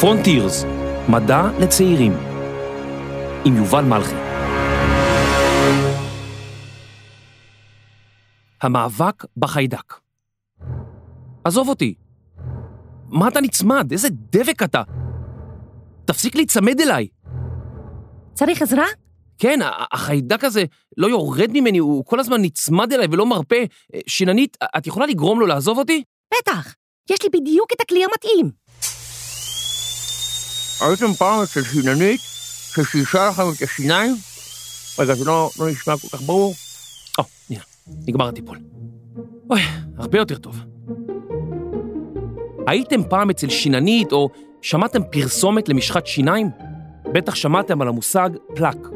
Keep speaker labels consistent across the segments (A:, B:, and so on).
A: פרונטירס, מדע לצעירים, עם יובל מלכי. המאבק בחיידק. עזוב אותי. מה אתה נצמד? איזה דבק אתה. תפסיק להיצמד אליי.
B: צריך עזרה?
A: כן, החיידק הזה לא יורד ממני, הוא כל הזמן נצמד אליי ולא מרפה. שיננית, את יכולה לגרום לו לעזוב אותי?
B: בטח, יש לי בדיוק את הכלי המתאים.
A: הייתם פעם אצל שיננית ששישה לכם את השיניים? רגע, זה לא, לא נשמע כל כך ברור. או, הנה, נגמר הטיפול. אוי, הרבה יותר טוב. הייתם פעם אצל שיננית או שמעתם פרסומת למשחת שיניים? בטח שמעתם על המושג פלק.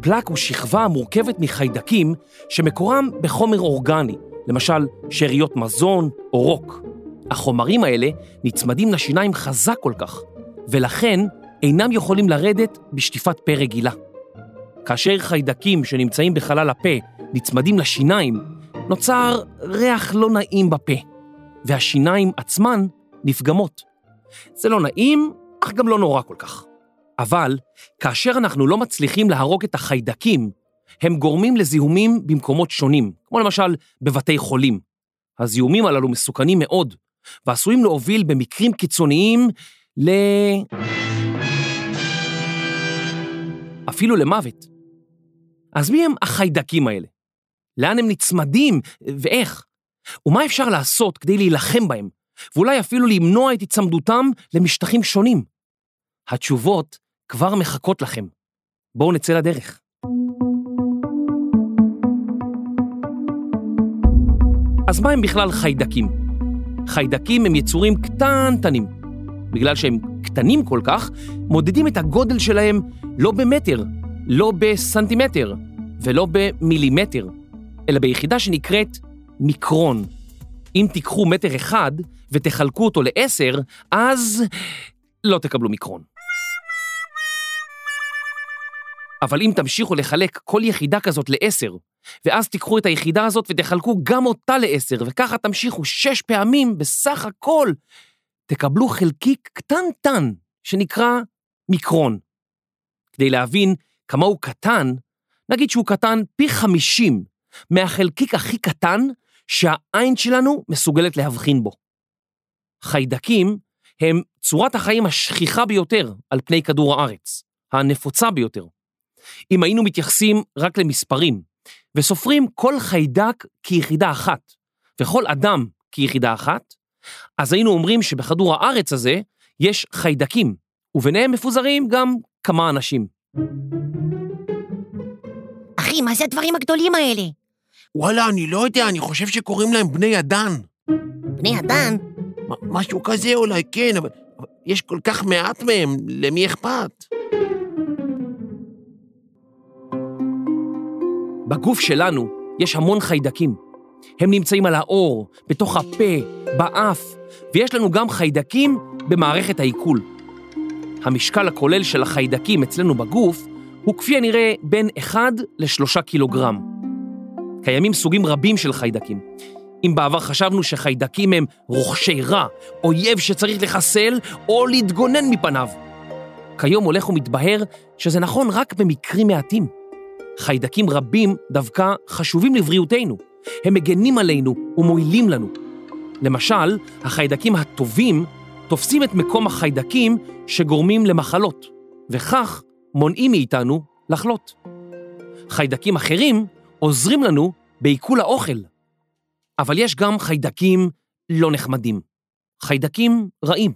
A: פלק הוא שכבה המורכבת מחיידקים שמקורם בחומר אורגני, למשל שאריות מזון או רוק. החומרים האלה נצמדים לשיניים חזק כל כך, ולכן אינם יכולים לרדת בשטיפת פה רגילה. כאשר חיידקים שנמצאים בחלל הפה נצמדים לשיניים, נוצר ריח לא נעים בפה, והשיניים עצמן נפגמות. זה לא נעים, אך גם לא נורא כל כך. אבל כאשר אנחנו לא מצליחים להרוג את החיידקים, הם גורמים לזיהומים במקומות שונים, כמו למשל בבתי חולים. הזיהומים הללו מסוכנים מאוד, ועשויים להוביל במקרים קיצוניים ל... אפילו למוות. אז מי הם החיידקים האלה? לאן הם נצמדים ואיך? ומה אפשר לעשות כדי להילחם בהם, ואולי אפילו למנוע את הצמדותם למשטחים שונים? התשובות כבר מחכות לכם. בואו נצא לדרך. אז מה הם בכלל חיידקים? חיידקים הם יצורים קטנטנים. בגלל שהם קטנים כל כך, מודדים את הגודל שלהם לא במטר, לא בסנטימטר ולא במילימטר, אלא ביחידה שנקראת מיקרון. אם תיקחו מטר אחד ותחלקו אותו לעשר, אז לא תקבלו מיקרון. אבל אם תמשיכו לחלק כל יחידה כזאת לעשר, ואז תיקחו את היחידה הזאת ותחלקו גם אותה לעשר, וככה תמשיכו שש פעמים בסך הכל, תקבלו חלקיק קטנטן שנקרא מיקרון. כדי להבין כמה הוא קטן, נגיד שהוא קטן פי חמישים מהחלקיק הכי קטן שהעין שלנו מסוגלת להבחין בו. חיידקים הם צורת החיים השכיחה ביותר על פני כדור הארץ, הנפוצה ביותר. אם היינו מתייחסים רק למספרים, וסופרים כל חיידק כיחידה אחת, וכל אדם כיחידה אחת, אז היינו אומרים שבכדור הארץ הזה יש חיידקים, וביניהם מפוזרים גם כמה אנשים.
B: אחי, מה זה הדברים הגדולים האלה?
C: וואלה, אני לא יודע, אני חושב שקוראים להם בני אדן.
B: בני אדן?
C: משהו כזה אולי, כן, אבל יש כל כך מעט מהם, למי אכפת?
A: בגוף שלנו יש המון חיידקים. הם נמצאים על האור, בתוך הפה, באף, ויש לנו גם חיידקים במערכת העיכול. המשקל הכולל של החיידקים אצלנו בגוף הוא כפי הנראה בין 1 ל-3 קילוגרם. קיימים סוגים רבים של חיידקים. אם בעבר חשבנו שחיידקים הם רוכשי רע, אויב שצריך לחסל או להתגונן מפניו. כיום הולך ומתבהר שזה נכון רק במקרים מעטים. חיידקים רבים דווקא חשובים לבריאותנו. הם מגנים עלינו ומועילים לנו. למשל, החיידקים הטובים תופסים את מקום החיידקים שגורמים למחלות, וכך מונעים מאיתנו לחלות. חיידקים אחרים עוזרים לנו בעיכול האוכל. אבל יש גם חיידקים לא נחמדים. חיידקים רעים.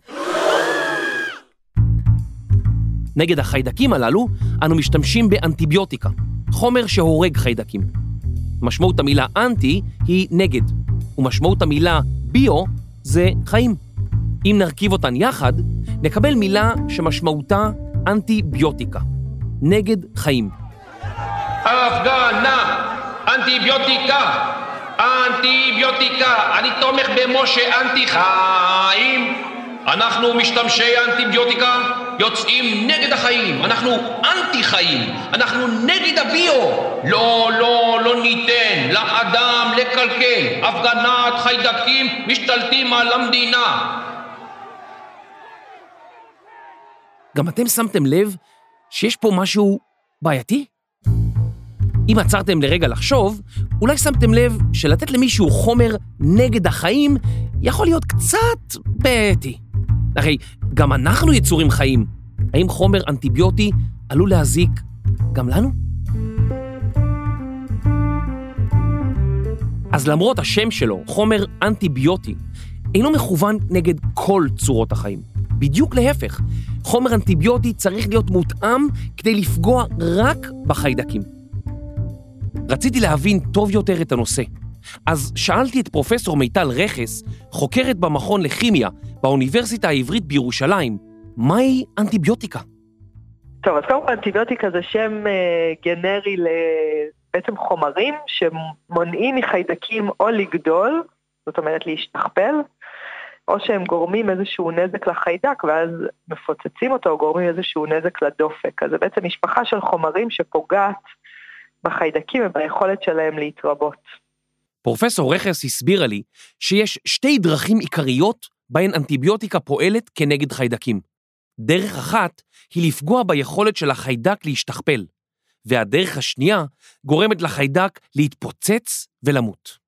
A: נגד החיידקים הללו אנו משתמשים באנטיביוטיקה, חומר שהורג חיידקים. משמעות המילה אנטי היא נגד, ומשמעות המילה ביו זה חיים. אם נרכיב אותן יחד, נקבל מילה שמשמעותה אנטיביוטיקה, נגד חיים.
D: הפגנה, אנטיביוטיקה, אנטיביוטיקה, אני תומך במשה אנטי חיים. אנחנו משתמשי האנטיביוטיקה יוצאים נגד החיים, אנחנו אנטי חיים, אנחנו נגד הביו. לא, לא, לא ניתן לאדם לקלקל. הפגנת חיידקים משתלטים על המדינה.
A: גם אתם שמתם לב שיש פה משהו בעייתי? אם עצרתם לרגע לחשוב, אולי שמתם לב שלתת למישהו חומר נגד החיים יכול להיות קצת בעייתי. הרי גם אנחנו יצורים חיים. האם חומר אנטיביוטי עלול להזיק גם לנו? אז למרות השם שלו, חומר אנטיביוטי, אינו מכוון נגד כל צורות החיים. בדיוק להפך, חומר אנטיביוטי צריך להיות מותאם כדי לפגוע רק בחיידקים. רציתי להבין טוב יותר את הנושא, אז שאלתי את פרופסור מיטל רכס, חוקרת במכון לכימיה באוניברסיטה העברית בירושלים, מהי אנטיביוטיקה?
E: טוב, אז קודם כל אנטיביוטיקה זה שם אה, גנרי לבעצם חומרים שמונעים מחיידקים או לגדול, זאת אומרת להשתכפל, או שהם גורמים איזשהו נזק לחיידק ואז מפוצצים אותו או גורמים איזשהו נזק לדופק. אז זה בעצם משפחה של חומרים שפוגעת בחיידקים וביכולת שלהם להתרבות.
A: פרופסור רכס הסבירה לי שיש שתי דרכים עיקריות בהן אנטיביוטיקה פועלת כנגד חיידקים. דרך אחת היא לפגוע ביכולת של החיידק להשתכפל, והדרך השנייה גורמת לחיידק להתפוצץ ולמות.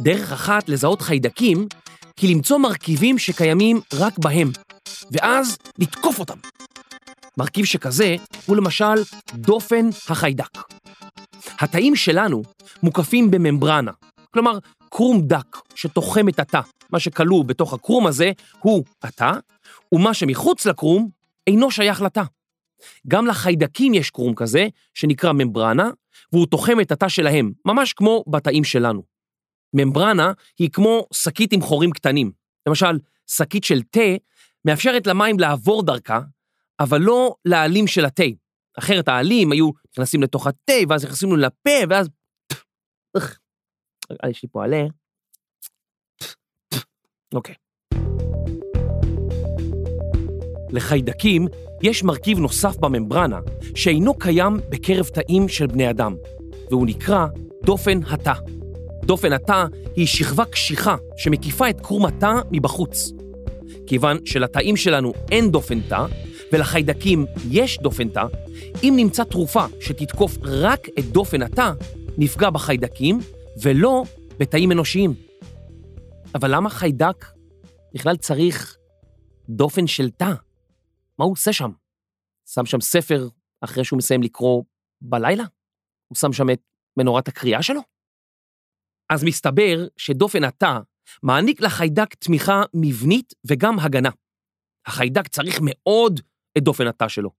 A: דרך אחת לזהות חיידקים היא למצוא מרכיבים שקיימים רק בהם, ואז לתקוף אותם. מרכיב שכזה הוא למשל דופן החיידק. התאים שלנו מוקפים בממברנה, כלומר קרום דק שתוחם את התא. מה שכלוא בתוך הקרום הזה הוא התא, ומה שמחוץ לקרום אינו שייך לתא. גם לחיידקים יש קרום כזה, שנקרא ממברנה, והוא תוחם את התא שלהם, ממש כמו בתאים שלנו. ממברנה היא כמו שקית עם חורים קטנים. למשל, שקית של תה מאפשרת למים לעבור דרכה, אבל לא לעלים של התה. אחרת העלים היו נכנסים לתוך התה, ואז נכנסים לפה, ואז... איך, יש לי פה עלה. אוקיי. לחיידקים יש מרכיב נוסף בממברנה שאינו קיים בקרב תאים של בני אדם, והוא נקרא דופן התא. דופן התא היא שכבה קשיחה שמקיפה את קרום התא מבחוץ. כיוון שלתאים שלנו אין דופן תא, ולחיידקים יש דופן תא, אם נמצא תרופה שתתקוף רק את דופן התא, נפגע בחיידקים ולא בתאים אנושיים. אבל למה חיידק בכלל צריך דופן של תא? מה הוא עושה שם? שם שם ספר אחרי שהוא מסיים לקרוא בלילה? הוא שם שם את מנורת הקריאה שלו? אז מסתבר שדופן התא מעניק לחיידק תמיכה מבנית וגם הגנה. החיידק צריך מאוד את דופן התא שלו.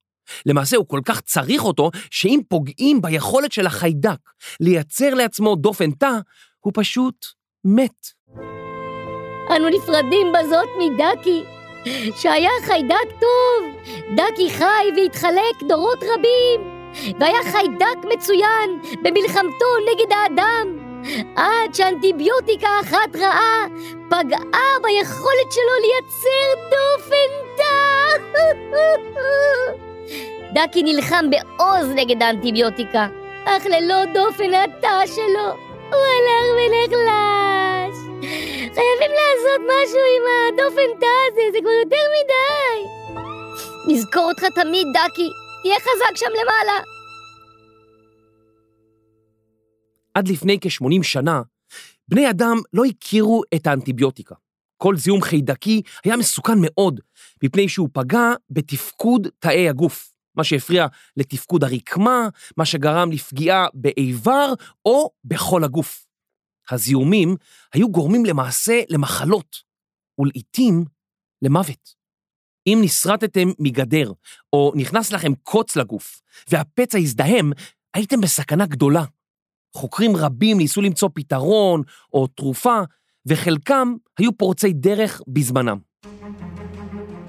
A: למעשה הוא כל כך צריך אותו, שאם פוגעים ביכולת של החיידק לייצר לעצמו דופן תא, הוא פשוט מת.
F: אנו נפרדים בזאת מדקי, שהיה חיידק טוב. דקי חי והתחלק דורות רבים, והיה חיידק מצוין במלחמתו נגד האדם, עד שאנטיביוטיקה אחת רעה פגעה ביכולת שלו לייצר דופן תא. דקי נלחם בעוז נגד האנטיביוטיקה, אך ללא דופן התא שלו, הוא הלך ונחלש. חייבים לעשות משהו עם הדופן תא הזה, זה כבר יותר מדי. נזכור אותך תמיד, דקי, תהיה חזק שם למעלה.
A: עד לפני כ-80 שנה, בני אדם לא הכירו את האנטיביוטיקה. כל זיהום חיידקי היה מסוכן מאוד, מפני שהוא פגע בתפקוד תאי הגוף, מה שהפריע לתפקוד הרקמה, מה שגרם לפגיעה באיבר או בכל הגוף. הזיהומים היו גורמים למעשה למחלות, ולעיתים למוות. אם נסרטתם מגדר, או נכנס לכם קוץ לגוף, והפצע הזדהם, הייתם בסכנה גדולה. חוקרים רבים ניסו למצוא פתרון או תרופה, וחלקם היו פורצי דרך בזמנם.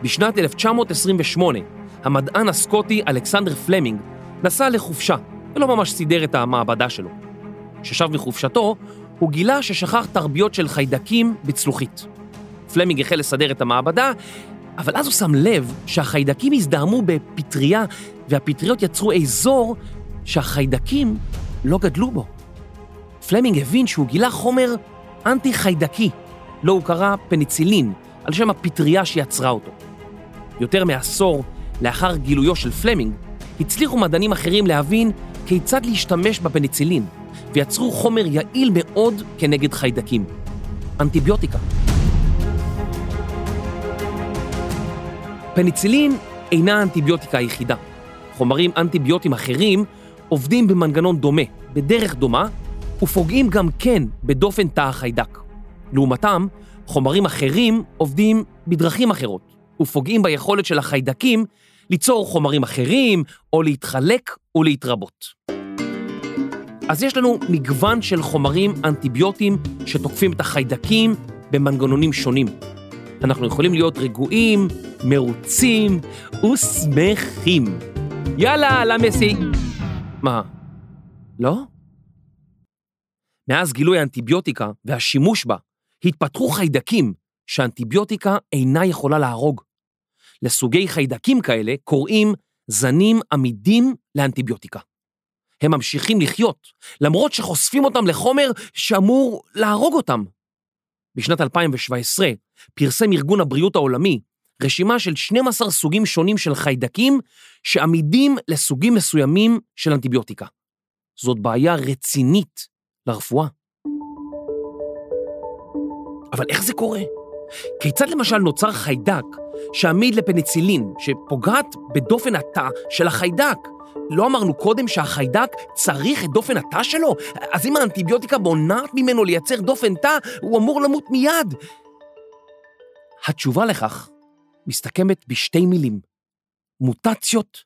A: בשנת 1928, המדען הסקוטי אלכסנדר פלמינג נסע לחופשה, ולא ממש סידר את המעבדה שלו. כששב מחופשתו, הוא גילה ששכח תרביות של חיידקים בצלוחית. פלמינג החל לסדר את המעבדה, אבל אז הוא שם לב שהחיידקים הזדהמו בפטריה, והפטריות יצרו אזור שהחיידקים לא גדלו בו. פלמינג הבין שהוא גילה חומר אנטי-חיידקי, לו הוא קרא פניצילין, על שם הפטריה שיצרה אותו. יותר מעשור לאחר גילויו של פלמינג, הצליחו מדענים אחרים להבין כיצד להשתמש בפניצילין, ויצרו חומר יעיל מאוד כנגד חיידקים. אנטיביוטיקה. פניצילין אינה האנטיביוטיקה היחידה. חומרים אנטיביוטיים אחרים עובדים במנגנון דומה, בדרך דומה, ופוגעים גם כן בדופן תא החיידק. לעומתם, חומרים אחרים עובדים בדרכים אחרות, ופוגעים ביכולת של החיידקים ליצור חומרים אחרים, או להתחלק ולהתרבות. אז יש לנו מגוון של חומרים אנטיביוטיים שתוקפים את החיידקים במנגנונים שונים. אנחנו יכולים להיות רגועים, מרוצים ושמחים. יאללה, למסי... מה? לא? מאז גילוי האנטיביוטיקה והשימוש בה, התפתחו חיידקים שאנטיביוטיקה אינה יכולה להרוג. לסוגי חיידקים כאלה קוראים זנים עמידים לאנטיביוטיקה. הם ממשיכים לחיות, למרות שחושפים אותם לחומר שאמור להרוג אותם. בשנת 2017 פרסם ארגון הבריאות העולמי רשימה של 12 סוגים שונים של חיידקים שעמידים לסוגים מסוימים של אנטיביוטיקה. זאת בעיה רצינית לרפואה. אבל איך זה קורה? כיצד למשל נוצר חיידק שעמיד לפניצילין, שפוגעת בדופן התא של החיידק? לא אמרנו קודם שהחיידק צריך את דופן התא שלו? אז אם האנטיביוטיקה מונעת ממנו לייצר דופן תא, הוא אמור למות מיד. התשובה לכך מסתכמת בשתי מילים, מוטציות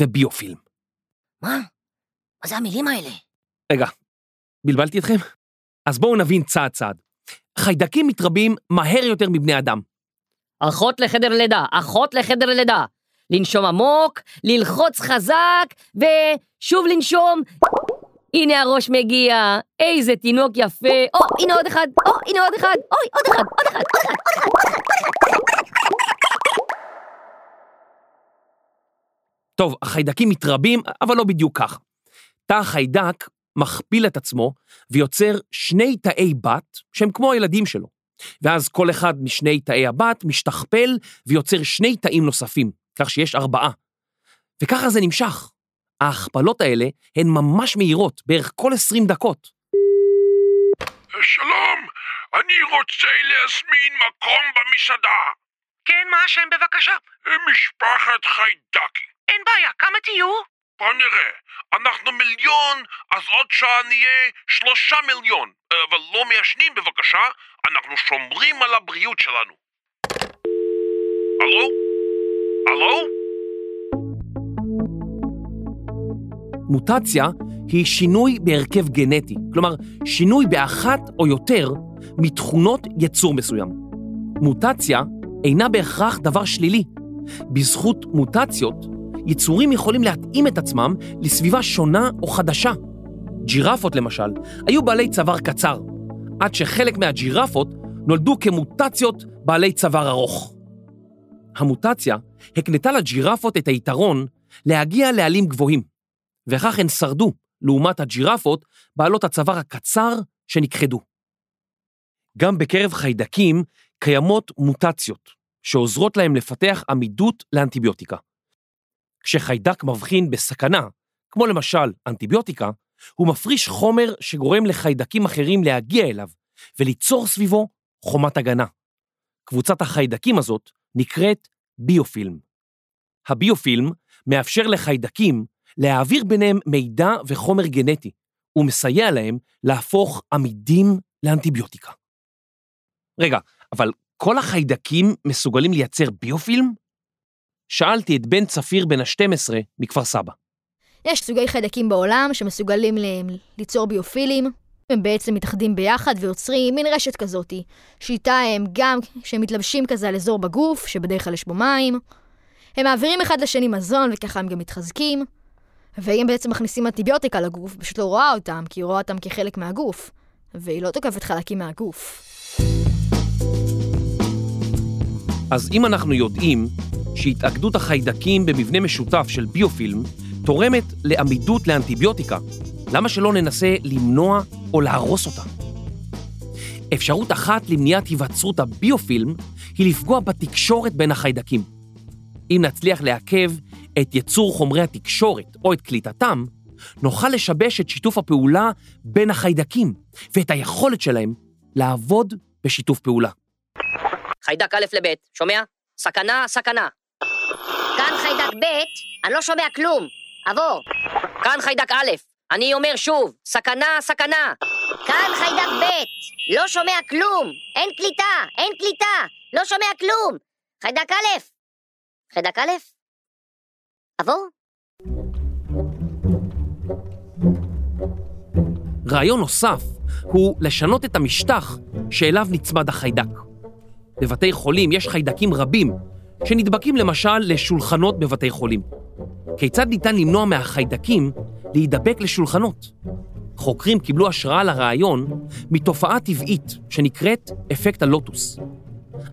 A: וביופילם.
B: מה? מה זה המילים האלה?
A: רגע, בלבלתי אתכם? אז בואו נבין צעד צעד. חיידקים מתרבים מהר יותר מבני אדם.
F: אחות לחדר לידה, אחות לחדר לידה. לנשום עמוק, ללחוץ חזק, ושוב לנשום. הנה הראש מגיע, איזה תינוק יפה. או, הנה עוד אחד, או, הנה עוד אחד, אוי, עוד אחד, עוד אחד, עוד אחד, עוד אחד.
A: טוב, החיידקים מתרבים, אבל לא בדיוק כך. תא החיידק מכפיל את עצמו ויוצר שני תאי בת שהם כמו הילדים שלו. ואז כל אחד משני תאי הבת משתכפל ויוצר שני תאים נוספים, כך שיש ארבעה. וככה זה נמשך. ההכפלות האלה הן ממש מהירות, בערך כל 20 דקות.
G: שלום, אני רוצה להזמין מקום במסעדה.
C: כן, מה השם בבקשה?
G: משפחת חיידקי.
C: אין בעיה, כמה תהיו?
G: בוא נראה, אנחנו מיליון, אז עוד שעה נהיה שלושה מיליון. אבל לא מעשנים בבקשה, אנחנו שומרים על הבריאות שלנו. הלו? הלו?
A: מוטציה היא שינוי בהרכב גנטי, כלומר, שינוי באחת או יותר מתכונות יצור מסוים. מוטציה אינה בהכרח דבר שלילי. בזכות מוטציות, יצורים יכולים להתאים את עצמם לסביבה שונה או חדשה. ג'ירפות למשל, היו בעלי צוואר קצר, עד שחלק מהג'ירפות נולדו כמוטציות בעלי צוואר ארוך. המוטציה הקנתה לג'ירפות את היתרון להגיע לעלים גבוהים, וכך הן שרדו, לעומת הג'ירפות בעלות הצוואר הקצר שנכחדו. גם בקרב חיידקים קיימות מוטציות, שעוזרות להם לפתח עמידות לאנטיביוטיקה. כשחיידק מבחין בסכנה, כמו למשל אנטיביוטיקה, הוא מפריש חומר שגורם לחיידקים אחרים להגיע אליו וליצור סביבו חומת הגנה. קבוצת החיידקים הזאת נקראת ביופילם. הביופילם מאפשר לחיידקים להעביר ביניהם מידע וחומר גנטי, ומסייע להם להפוך עמידים לאנטיביוטיקה. רגע, אבל כל החיידקים מסוגלים לייצר ביופילם? שאלתי את בן צפיר בן ה-12 מכפר סבא.
H: יש סוגי חיידקים בעולם שמסוגלים ל- ליצור ביופילים. הם בעצם מתאחדים ביחד ויוצרים מין רשת כזאתי, שאיתה הם גם, כשהם מתלבשים כזה על אזור בגוף, שבדרך כלל יש בו מים, הם מעבירים אחד לשני מזון וככה הם גם מתחזקים. ואם בעצם מכניסים אנטיביוטיקה לגוף, פשוט לא רואה אותם, כי היא רואה אותם כחלק מהגוף, והיא לא תוקפת חלקים מהגוף.
A: אז אם אנחנו יודעים שהתאגדות החיידקים במבנה משותף של ביופילם תורמת לעמידות לאנטיביוטיקה, למה שלא ננסה למנוע או להרוס אותה? אפשרות אחת למניעת היווצרות הביופילם היא לפגוע בתקשורת בין החיידקים. אם נצליח לעכב את יצור חומרי התקשורת או את קליטתם, נוכל לשבש את שיתוף הפעולה בין החיידקים ואת היכולת שלהם לעבוד בשיתוף פעולה.
B: חיידק א' לב', שומע? סכנה, סכנה.
F: חיידק ב', אני לא שומע כלום. עבור.
B: כאן חיידק א', אני אומר שוב, סכנה, סכנה.
F: כאן חיידק ב', לא שומע כלום. אין קליטה, אין קליטה. לא שומע כלום. חיידק א'. חיידק א'. עבור.
A: רעיון נוסף הוא לשנות את המשטח שאליו נצמד החיידק. בבתי חולים יש חיידקים רבים שנדבקים למשל לשולחנות בבתי חולים. כיצד ניתן למנוע מהחיידקים להידבק לשולחנות? חוקרים קיבלו השראה לרעיון מתופעה טבעית שנקראת אפקט הלוטוס.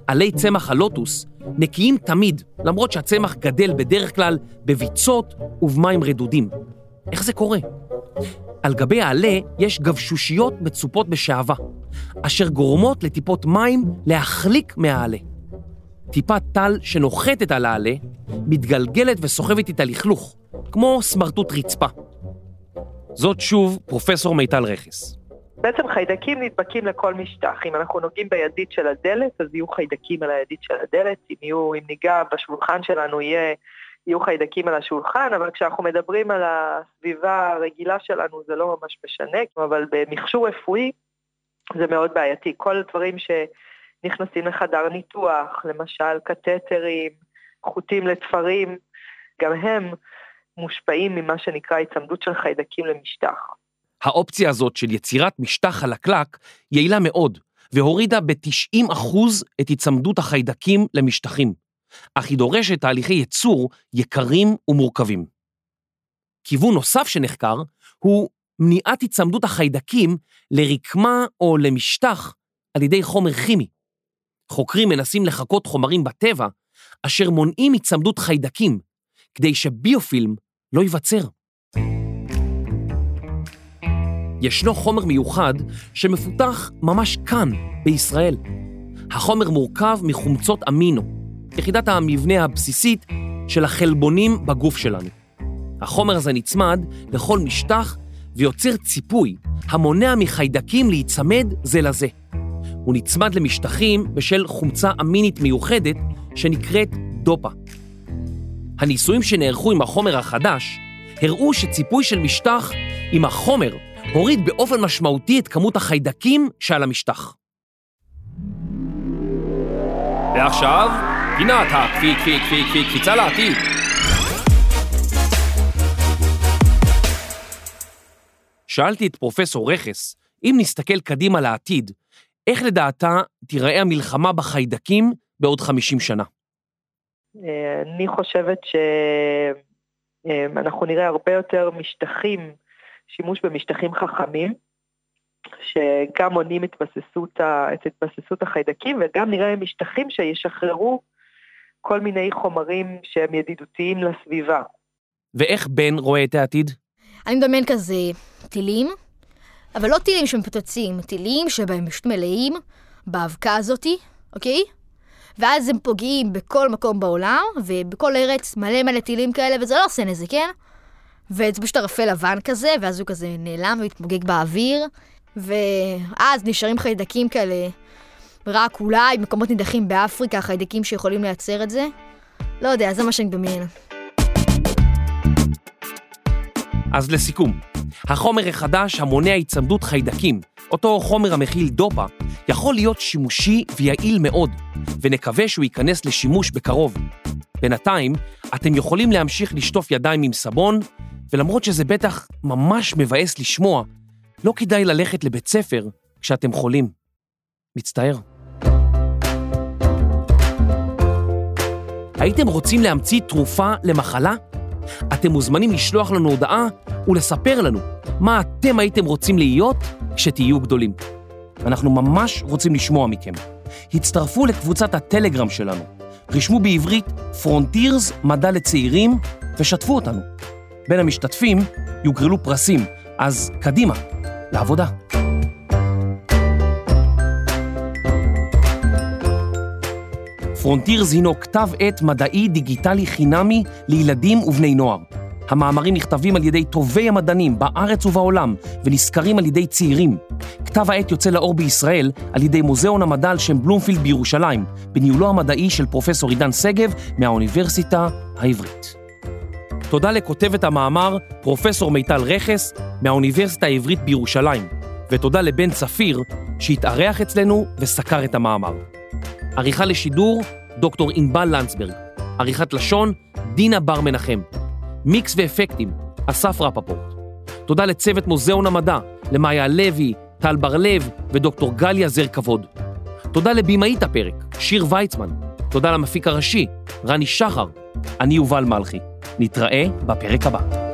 A: עלי צמח הלוטוס נקיים תמיד, למרות שהצמח גדל בדרך כלל בביצות ובמים רדודים. איך זה קורה? על גבי העלה יש גבשושיות מצופות בשעווה, אשר גורמות לטיפות מים להחליק מהעלה. טיפת טל שנוחתת על העלה מתגלגלת וסוחבת איתה לכלוך, כמו סמרטוט רצפה. זאת שוב פרופסור מיטל רכס.
E: בעצם חיידקים נדבקים לכל משטח. אם אנחנו נוגעים בידית של הדלת, אז יהיו חיידקים על הידית של הדלת. אם, יהיו, אם ניגע בשולחן שלנו, יהיה, יהיו חיידקים על השולחן, אבל כשאנחנו מדברים על הסביבה הרגילה שלנו, זה לא ממש משנה, אבל במכשור רפואי זה מאוד בעייתי. כל הדברים שנכנסים לחדר ניתוח, למשל קתטרים, חוטים לתפרים, גם הם מושפעים ממה שנקרא הצמדות של חיידקים למשטח.
A: האופציה הזאת של יצירת משטח חלקלק יעילה מאוד, והורידה ב-90% את היצמדות החיידקים למשטחים, אך היא דורשת תהליכי ייצור יקרים ומורכבים. כיוון נוסף שנחקר הוא מניעת היצמדות החיידקים לרקמה או למשטח על ידי חומר כימי. חוקרים מנסים לחקות חומרים בטבע אשר מונעים היצמדות חיידקים, כדי שביופילם לא ייווצר. ישנו חומר מיוחד שמפותח ממש כאן, בישראל. החומר מורכב מחומצות אמינו, יחידת המבנה הבסיסית של החלבונים בגוף שלנו. החומר הזה נצמד לכל משטח ויוצר ציפוי המונע מחיידקים להיצמד זה לזה. הוא נצמד למשטחים בשל חומצה אמינית מיוחדת שנקראת דופה. הניסויים שנערכו עם החומר החדש הראו שציפוי של משטח עם החומר הוריד באופן משמעותי את כמות החיידקים שעל המשטח. ועכשיו, פינת הקפי קפי קפי קפי קפיצה לעתיד. שאלתי את פרופסור רכס, אם נסתכל קדימה לעתיד, איך לדעתה תיראה המלחמה בחיידקים בעוד 50 שנה?
E: אה, אני חושבת שאנחנו נראה הרבה יותר משטחים, שימוש במשטחים חכמים, שגם מונעים התבססות, את התבססות החיידקים, וגם נראה משטחים שישחררו כל מיני חומרים שהם ידידותיים לסביבה.
A: ואיך בן רואה את העתיד?
H: אני מדמיין כזה טילים, אבל לא טילים שמפוצצים, טילים שבהם פשוט מלאים באבקה הזאתי, אוקיי? ואז הם פוגעים בכל מקום בעולם, ובכל ארץ מלא מלא טילים כאלה, וזה לא עושה נזק, כן? וזה פשוט ערפל לבן כזה, ואז הוא כזה נעלם ומתמוגג באוויר, ואז נשארים חיידקים כאלה, רק אולי במקומות נידחים באפריקה, חיידקים שיכולים לייצר את זה. לא יודע, זה מה שאני מדמיין.
A: אז לסיכום, החומר החדש המונע היצמדות חיידקים, אותו חומר המכיל דופה, יכול להיות שימושי ויעיל מאוד, ונקווה שהוא ייכנס לשימוש בקרוב. בינתיים, אתם יכולים להמשיך לשטוף ידיים עם סבון, ולמרות שזה בטח ממש מבאס לשמוע, לא כדאי ללכת לבית ספר כשאתם חולים. מצטער. הייתם רוצים להמציא תרופה למחלה? אתם מוזמנים לשלוח לנו הודעה ולספר לנו מה אתם הייתם רוצים להיות כשתהיו גדולים. אנחנו ממש רוצים לשמוע מכם. הצטרפו לקבוצת הטלגרם שלנו, רשמו בעברית פרונטירס מדע לצעירים ושתפו אותנו. בין המשתתפים יוגרלו פרסים, אז קדימה, לעבודה. Frontiers הינו כתב עת מדעי דיגיטלי חינמי לילדים ובני נוער. המאמרים נכתבים על ידי טובי המדענים בארץ ובעולם ונסקרים על ידי צעירים. כתב העת יוצא לאור בישראל על ידי מוזיאון המדע על שם בלומפילד בירושלים, בניהולו המדעי של פרופסור עידן שגב מהאוניברסיטה העברית. תודה לכותבת המאמר, פרופסור מיטל רכס, מהאוניברסיטה העברית בירושלים, ותודה לבן צפיר, שהתארח אצלנו וסקר את המאמר. עריכה לשידור, דוקטור ענבל לנצברג. עריכת לשון, דינה בר מנחם. מיקס ואפקטים, אסף רפפורט. תודה לצוות מוזיאון המדע, למאיה לוי, טל בר-לב ודוקטור גליה זר כבוד. תודה לבמאית הפרק, שיר ויצמן. תודה למפיק הראשי, רני שחר. אני יובל מלכי. נתראה בפרק הבא.